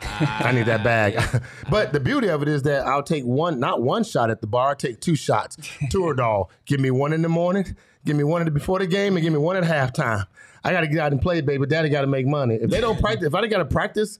I need that bag. but the beauty of it is that I'll take one, not one shot at the bar. I'll take two shots. Toradol. Give me one in the morning. Give me one the, before the game, and give me one at halftime. I got to get out and play, baby. Daddy got to make money. If they don't practice, if I got to practice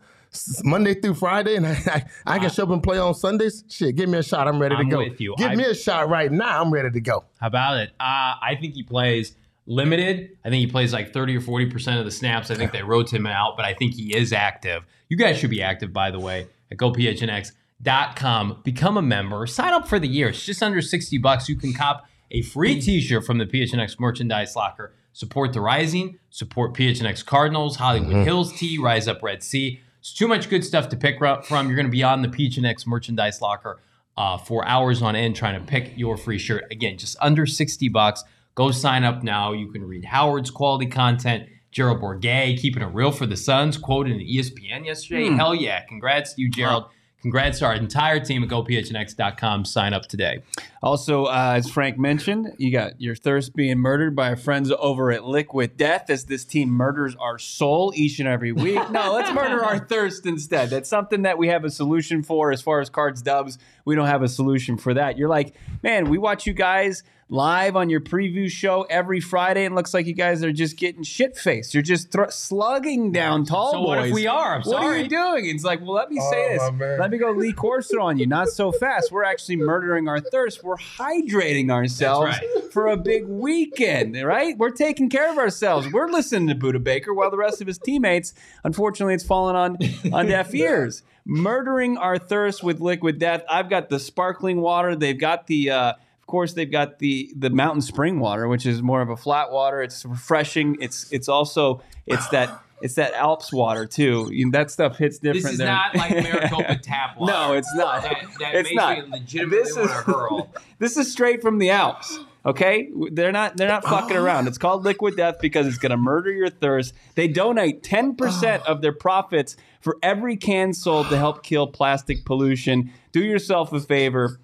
Monday through Friday, and I, I, I can show up and play on Sundays, shit, give me a shot. I'm ready to I'm go. with you. Give I- me a shot right now. I'm ready to go. How about it? Uh, I think he plays limited. I think he plays like 30 or 40% of the snaps. I think they wrote him out, but I think he is active. You guys should be active, by the way, at gophnx.com. Become a member. Sign up for the year. It's just under 60 bucks. You can cop a free t-shirt from the PHNX merchandise locker. Support the Rising, support PHNX Cardinals, Hollywood Hills Tea, Rise Up Red Sea. It's too much good stuff to pick up from. You're going to be on the PHNX merchandise locker uh, for hours on end trying to pick your free shirt. Again, just under 60 bucks. Go sign up now. You can read Howard's quality content. Gerald Bourguet keeping it real for the Suns, quoted in ESPN yesterday. Hell yeah. Congrats to you, Gerald. Congrats to our entire team at gophnx.com. Sign up today. Also, uh, as Frank mentioned, you got your thirst being murdered by our friends over at Liquid Death as this team murders our soul each and every week. No, let's murder our thirst instead. That's something that we have a solution for as far as cards dubs. We don't have a solution for that. You're like, man, we watch you guys live on your preview show every Friday, and it looks like you guys are just getting shit faced. You're just thr slugging down tall So boys. what if we are? I'm what are sorry. you doing? It's like, well, let me say Oh, this. Let me go Lee Corso on you. Not so fast. We're actually murdering our thirst. We're hydrating ourselves That's for a big weekend, right? We're taking care of ourselves. We're listening to Budda Baker while the rest of his teammates, unfortunately, it's fallen on on deaf ears. Murdering our thirst with liquid death. I've got the sparkling water. They've got the. Uh, course, they've got the the mountain spring water, which is more of a flat water. It's refreshing. It's it's also it's that it's that Alps water too. You- That stuff hits different. This is than- not like Maricopa tap water. No, it's not. That, that It's makes not. legitimately This is- hurl. This is straight from the Alps. Okay, they're not they're not fucking around. It's called Liquid Death because it's going to murder your thirst. They donate ten percent of their profits for every can sold to help kill plastic pollution. Do yourself a favor.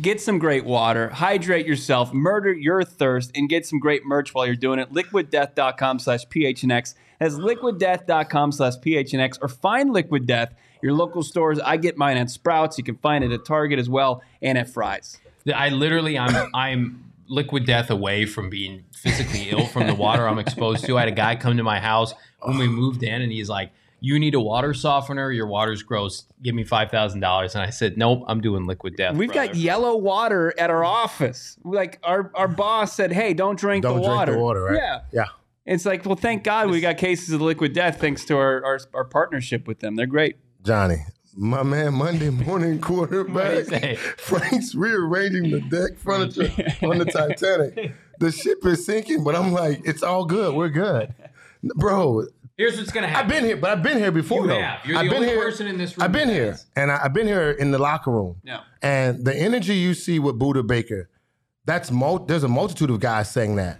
Get some great water, hydrate yourself, murder your thirst, and get some great merch while you're doing it. Liquiddeath.com slash PHNX. That's liquiddeath.com slash PHNX or find Liquid Death, your local stores. I get mine at Sprouts. You can find it at Target as well and at Fry's. I literally, I'm, I'm liquid death away from being physically ill from the water I'm exposed to. I had a guy come to my house when we moved in, and he's like, "You need a water softener. Your water's gross. Give me five thousand dollars." And I said, "Nope, I'm doing liquid death." We've got yellow water at our office. Like our, our boss said, hey, don't drink Don't the drink water. the water, right? Yeah. Yeah. It's like, well, thank God we got cases of liquid death thanks to our, our, our partnership with them. They're great. Johnny, my man, Monday morning quarterback. Frank's rearranging the deck furniture on the Titanic. The ship is sinking, but I'm like, it's all good. We're good, bro. Here's what's gonna happen. I've been here, but I've been here before. You though. have. You're the I've been only here. person in this room I've been here, has. and I, I've been here in the locker room. Yeah. And the energy you see with Budda Baker, that's mul- there's a multitude of guys saying that.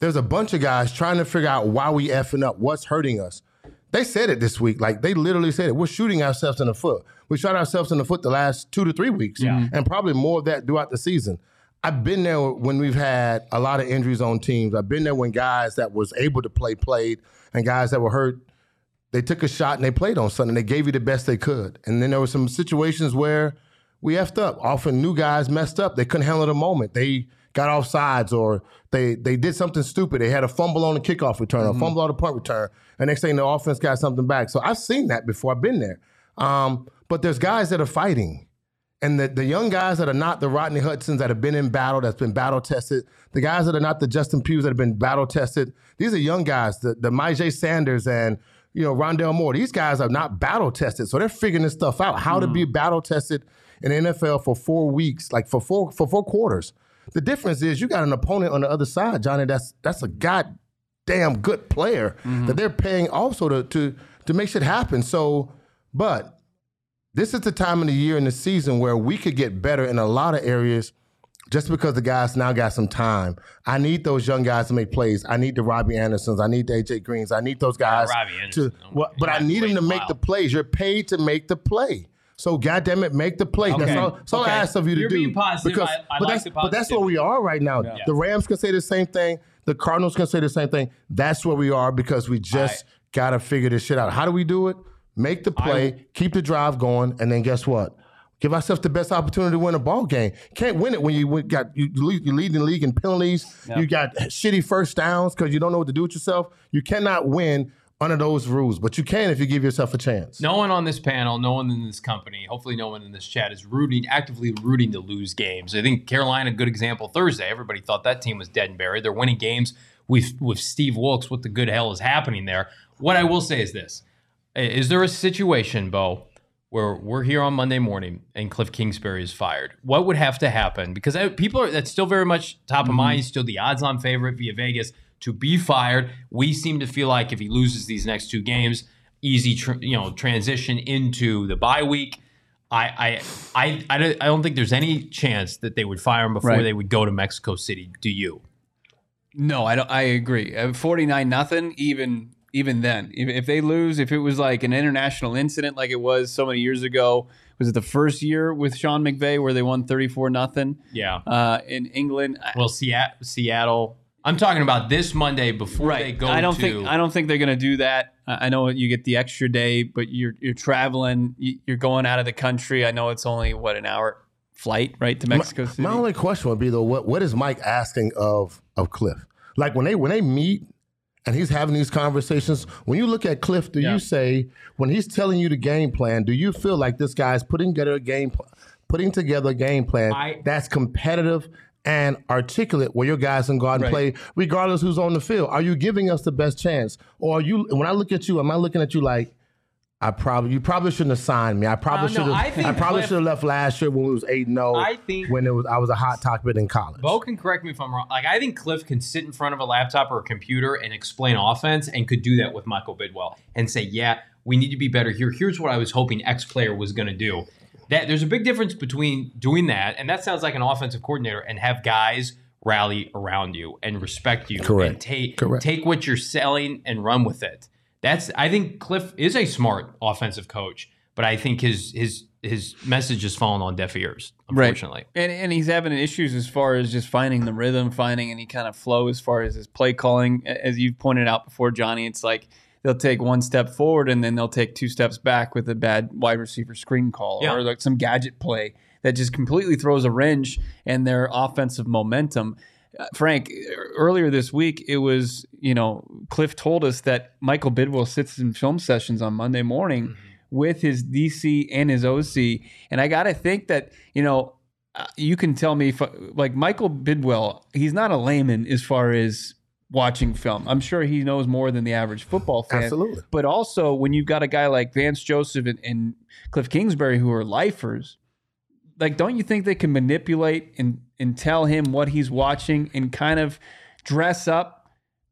There's a bunch of guys trying to figure out why we effing up, what's hurting us. They said it this week. Like they literally said it. We're shooting ourselves in the foot. We shot ourselves in the foot the last two to three weeks, and probably more of that throughout the season. I've been there when we've had a lot of injuries on teams. I've been there when guys that was able to play played, and guys that were hurt they took a shot and they played on something. They gave you the best they could. And then there were some situations where we effed up. Often new guys messed up. They couldn't handle the moment. They got off sides or they they did something stupid. They had a fumble on the kickoff return, a fumble on the punt return. And next thing the offense got something back. So I've seen that before. I've been there. Um, but there's guys that are fighting. And the, the young guys that are not the Rodney Hudsons that have been in battle, that's been battle tested, the guys that are not the Justin Pughs that have been battle tested, these are young guys, the, the Myjai Sanders and you know Rondale Moore. These guys are not battle tested, so they're figuring this stuff out. How to be battle tested in the NFL for four weeks, like for four for four quarters. The difference is you got an opponent on the other side, Johnny. That's that's a goddamn good player Mm-hmm. that they're paying also to to to make shit happen. So, but this is the time of the year in the season where we could get better in a lot of areas just because the guys now got some time. I need those young guys to make plays. I need the Robbie Andersons. I need the AJ Greens. I need those guys Robbie to well, but I need them to make the plays. You're paid to make the play. So goddamn it, make the play. That's all, that's all Okay. I ask of you to You're do. being positive. I- I but like that's, but that's where we are right now. The Rams can say the same thing. The Cardinals can say the same thing. That's where we are because we just got to figure this shit out. How do we do it? Make the play, keep the drive going, and then guess what? Give ourselves the best opportunity to win a ball game. Can't win it when you got you lead, you lead in the league in penalties. You got shitty first downs because you don't know what to do with yourself. You cannot win under those rules, but you can if you give yourself a chance. No one on this panel, no one in this company, hopefully no one in this chat is rooting, actively rooting to lose games. I think Carolina, a good example Thursday. Everybody thought that team was dead and buried. They're winning games with with Steve Wilks. What the good hell is happening there? What I will say is this: Is there a situation, Bo, where we're here on Monday morning and Cliff Kingsbury is fired? What would have to happen? Because uh, people are that's still very much top of mm-hmm. mind. He's still the odds-on favorite via Vegas to be fired. We seem to feel like if he loses these next two games, easy tr- you know transition into the bye week. I I I I don't, I don't think there's any chance that they would fire him before Right. they would go to Mexico City. Do you? No, I don't. I agree. Uh, Forty nine nothing. Even even then, if, if they lose, if it was like an international incident like it was so many years ago, was it the first year with Sean McVay where they won thirty four nothing Yeah. uh, in England? Well, Seattle, Seattle. I'm talking about this Monday before they go. I don't to, think I don't think they're going to do that. I I know you get the extra day, but you're you're traveling. you- You're going out of the country. I know it's only what an hour flight, right, to Mexico City. My only question would be though, what what is Mike asking of of Cliff? Like when they when they meet and he's having these conversations, when you look at Cliff, do Yeah. you say when he's telling you the game plan, do you feel like this guy's putting together a game pl- putting together a game plan I- that's competitive and articulate where your guys can go out and Right. play regardless who's on the field? Are you giving us the best chance? Or are you when I look at you, am I looking at you like I probably you probably shouldn't have signed me. I probably should have think I, probably should have left last year when we was eight and 0 I think- when it was I was a hot topic in college. Bo can correct me if I'm wrong. Like I think Cliff can sit in front of a laptop or a computer and explain offense, and could do that with Michael Bidwill and say, "Yeah, we need to be better here. Here's what I was hoping X player was going to do." That there's a big difference between doing that, and that sounds like an offensive coordinator, and have guys rally around you and respect you Correct. and take Correct. take what you're selling and run with it. That's I think Cliff is a smart offensive coach, but I think his his his message has fallen on deaf ears, unfortunately. And, and he's having issues as far as just finding the rhythm, finding any kind of flow as far as his play calling. As you've pointed out before, Johnny, it's like they'll take one step forward and then they'll take two steps back with a bad wide receiver screen call Yeah. or like some gadget play that just completely throws a wrench in their offensive momentum. Uh, Frank, earlier this week, it was, you know, Cliff told us that Michael Bidwill sits in film sessions on Monday morning with his DC and his OC. And I got to think that, you know, uh, you can tell me if, like Michael Bidwill, he's not a layman as far as watching film. I'm sure he knows more than the average football fan. Absolutely. But also, when you've got a guy like Vance Joseph and, and Cliff Kingsbury who are lifers, like, don't you think they can manipulate and, and tell him what he's watching and kind of dress up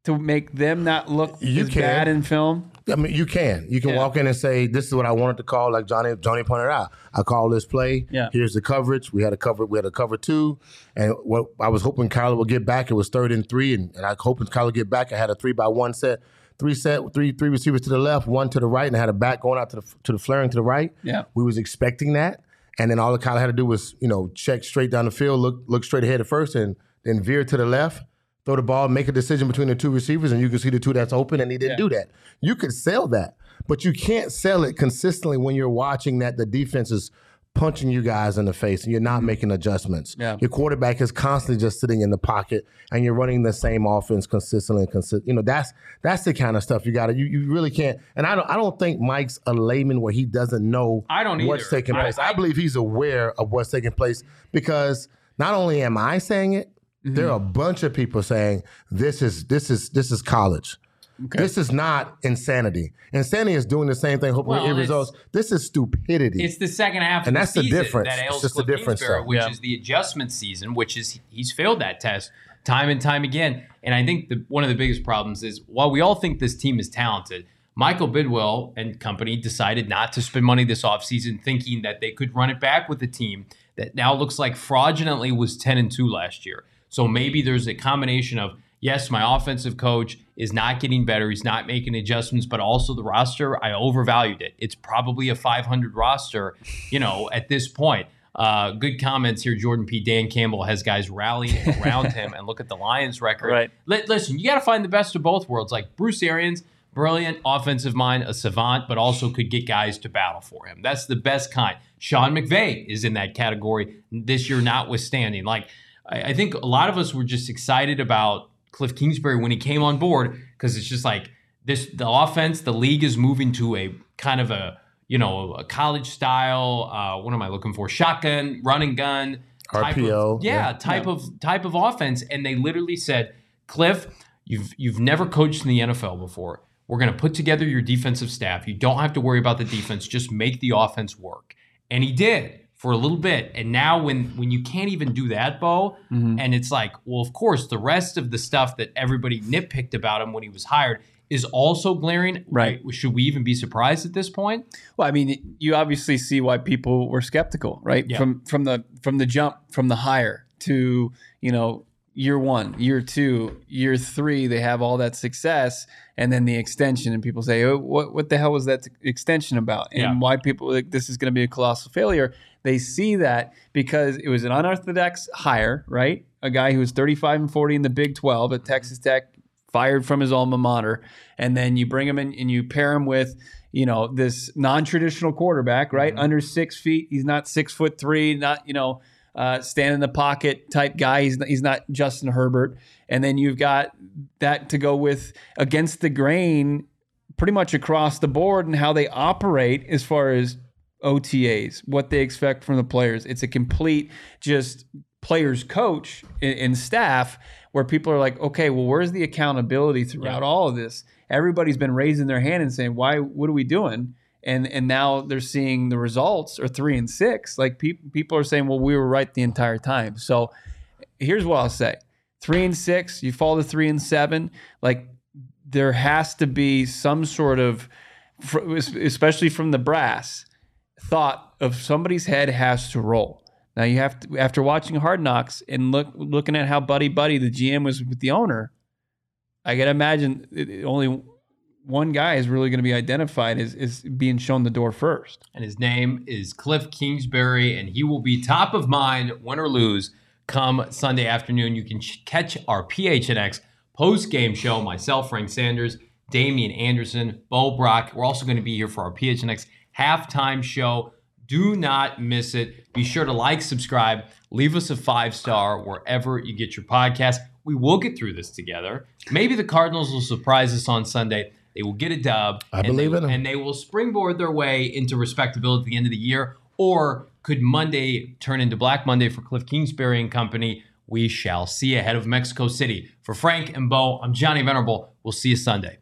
to make them not look You as can. bad in film? I mean, you can. You can Yeah. walk in and say, "This is what I wanted to call." Like Johnny, Johnny pointed out, I call this play. Yeah. Here's the coverage. We had a cover. We had a cover two, and what I was hoping Kyler would get back. It was third and three, and, and I hoping Kyler would get back. I had a three by one set, three set, three three receivers to the left, one to the right, and I had a back going out to the to the flaring to the right. Yeah. we was expecting that, and then all the Kyler had to do was you know check straight down the field, look look straight ahead at first, and then veer to the left. Throw the ball, make a decision between the two receivers, and you can see the two that's open, and he didn't do that. You could sell that, but you can't sell it consistently when you're watching that the defense is punching you guys in the face and you're not mm-hmm. making adjustments. Yeah. Your quarterback is constantly just sitting in the pocket and you're running the same offense consistently and consist. You know, that's that's the kind of stuff you got to. You, you really can't. And I don't I don't think Mike's a layman where he doesn't know I don't what's either. taking place. I, I- believe he's aware of what's taking place because not only am I saying it, there mm-hmm. are a bunch of people saying this is this is this is college. Okay. This is not insanity. Insanity is doing the same thing, hoping well, to get results. This is stupidity. It's the second half, and that's the, the difference. That ails it's just the difference, which yeah. is the adjustment season, which is he's failed that test time and time again. And I think the, one of the biggest problems is while we all think this team is talented, Michael Bidwill and company decided not to spend money this offseason, thinking that they could run it back with a team that now looks like fraudulently was 10 and 2 last year. So maybe there's a combination of yes, my offensive coach is not getting better. He's not making adjustments, but also the roster, I overvalued it. It's probably a 500 roster, you know, at this point. Uh, good comments here. Jordan P. Dan Campbell has guys rallying around him, and look at the Lions' record. Right. L- listen, you got to find the best of both worlds. Like Bruce Arians, brilliant offensive mind, a savant, but also could get guys to battle for him. That's the best kind. Sean McVay is in that category this year, notwithstanding. Like I, I think a lot of us were just excited about Cliff Kingsbury when he came on board because it's just like this the offense, the league is moving to a kind of a you know a college style. Uh, what am I looking for? Shotgun, run and gun. Type RPO, of, yeah, yeah, type yeah. of type of offense, and they literally said, Cliff, you've you've never coached in the NFL before. We're going to put together your defensive staff. You don't have to worry about the defense. Just make the offense work. And he did for a little bit. And now when when you can't even do that, Bo, mm-hmm. and it's like, well, of course, the rest of the stuff that everybody nitpicked about him when he was hired is also glaring. Right. Should we even be surprised at this point? Well, I mean, you obviously see why people were skeptical, right? Yeah. From from the from the jump from the hire to, you know, year one, year two, year three, they have all that success, and then the extension, and people say, "Oh, what what the hell was that extension about?" And yeah. why people like this is going to be a colossal failure? They see that because it was an unorthodox hire, right? A guy who was 35 and 40 in the Big 12 at Texas Tech, fired from his alma mater, and then you bring him in and you pair him with you know this non-traditional quarterback, right? Mm-hmm. Under six feet, he's not six foot three, not you know uh, stand in the pocket type guy. He's not, he's not Justin Herbert. And then you've got that to go with against the grain pretty much across the board and how they operate as far as OTAs, what they expect from the players. It's a complete just players coach and, staff where people are like, okay, well, where's the accountability throughout yeah. all of this? Everybody's been raising their hand and saying, why, what are we doing? and and now they're seeing the results are three and six. Like people people are saying, well, we were right the entire time. So here's what I'll say: three and six, you fall to three and seven. Like there has to be some sort of, especially from the brass, thought of somebody's head has to roll. Now you have to after watching Hard Knocks and look looking at how buddy buddy the GM was with the owner. I can imagine it, only one guy is really going to be identified as, is being shown the door first. And his name is Cliff Kingsbury, and he will be top of mind, win or lose, come Sunday afternoon. You can catch our PHNX post game show. Myself, Frank Sanders, Damian Anderson, Bo Brack. We're also going to be here for our PHNX halftime show. Do not miss it. Be sure to like, subscribe, leave us a five star wherever you get your podcast. We will get through this together. Maybe the Cardinals will surprise us on Sunday. They will get a dub. I believe they, in them. And they will springboard their way into respectability at the end of the year. Or could Monday turn into Black Monday for Cliff Kingsbury and company? We shall see ahead of Mexico City. For Frank and Bo, I'm Johnny Venerable. We'll see you Sunday.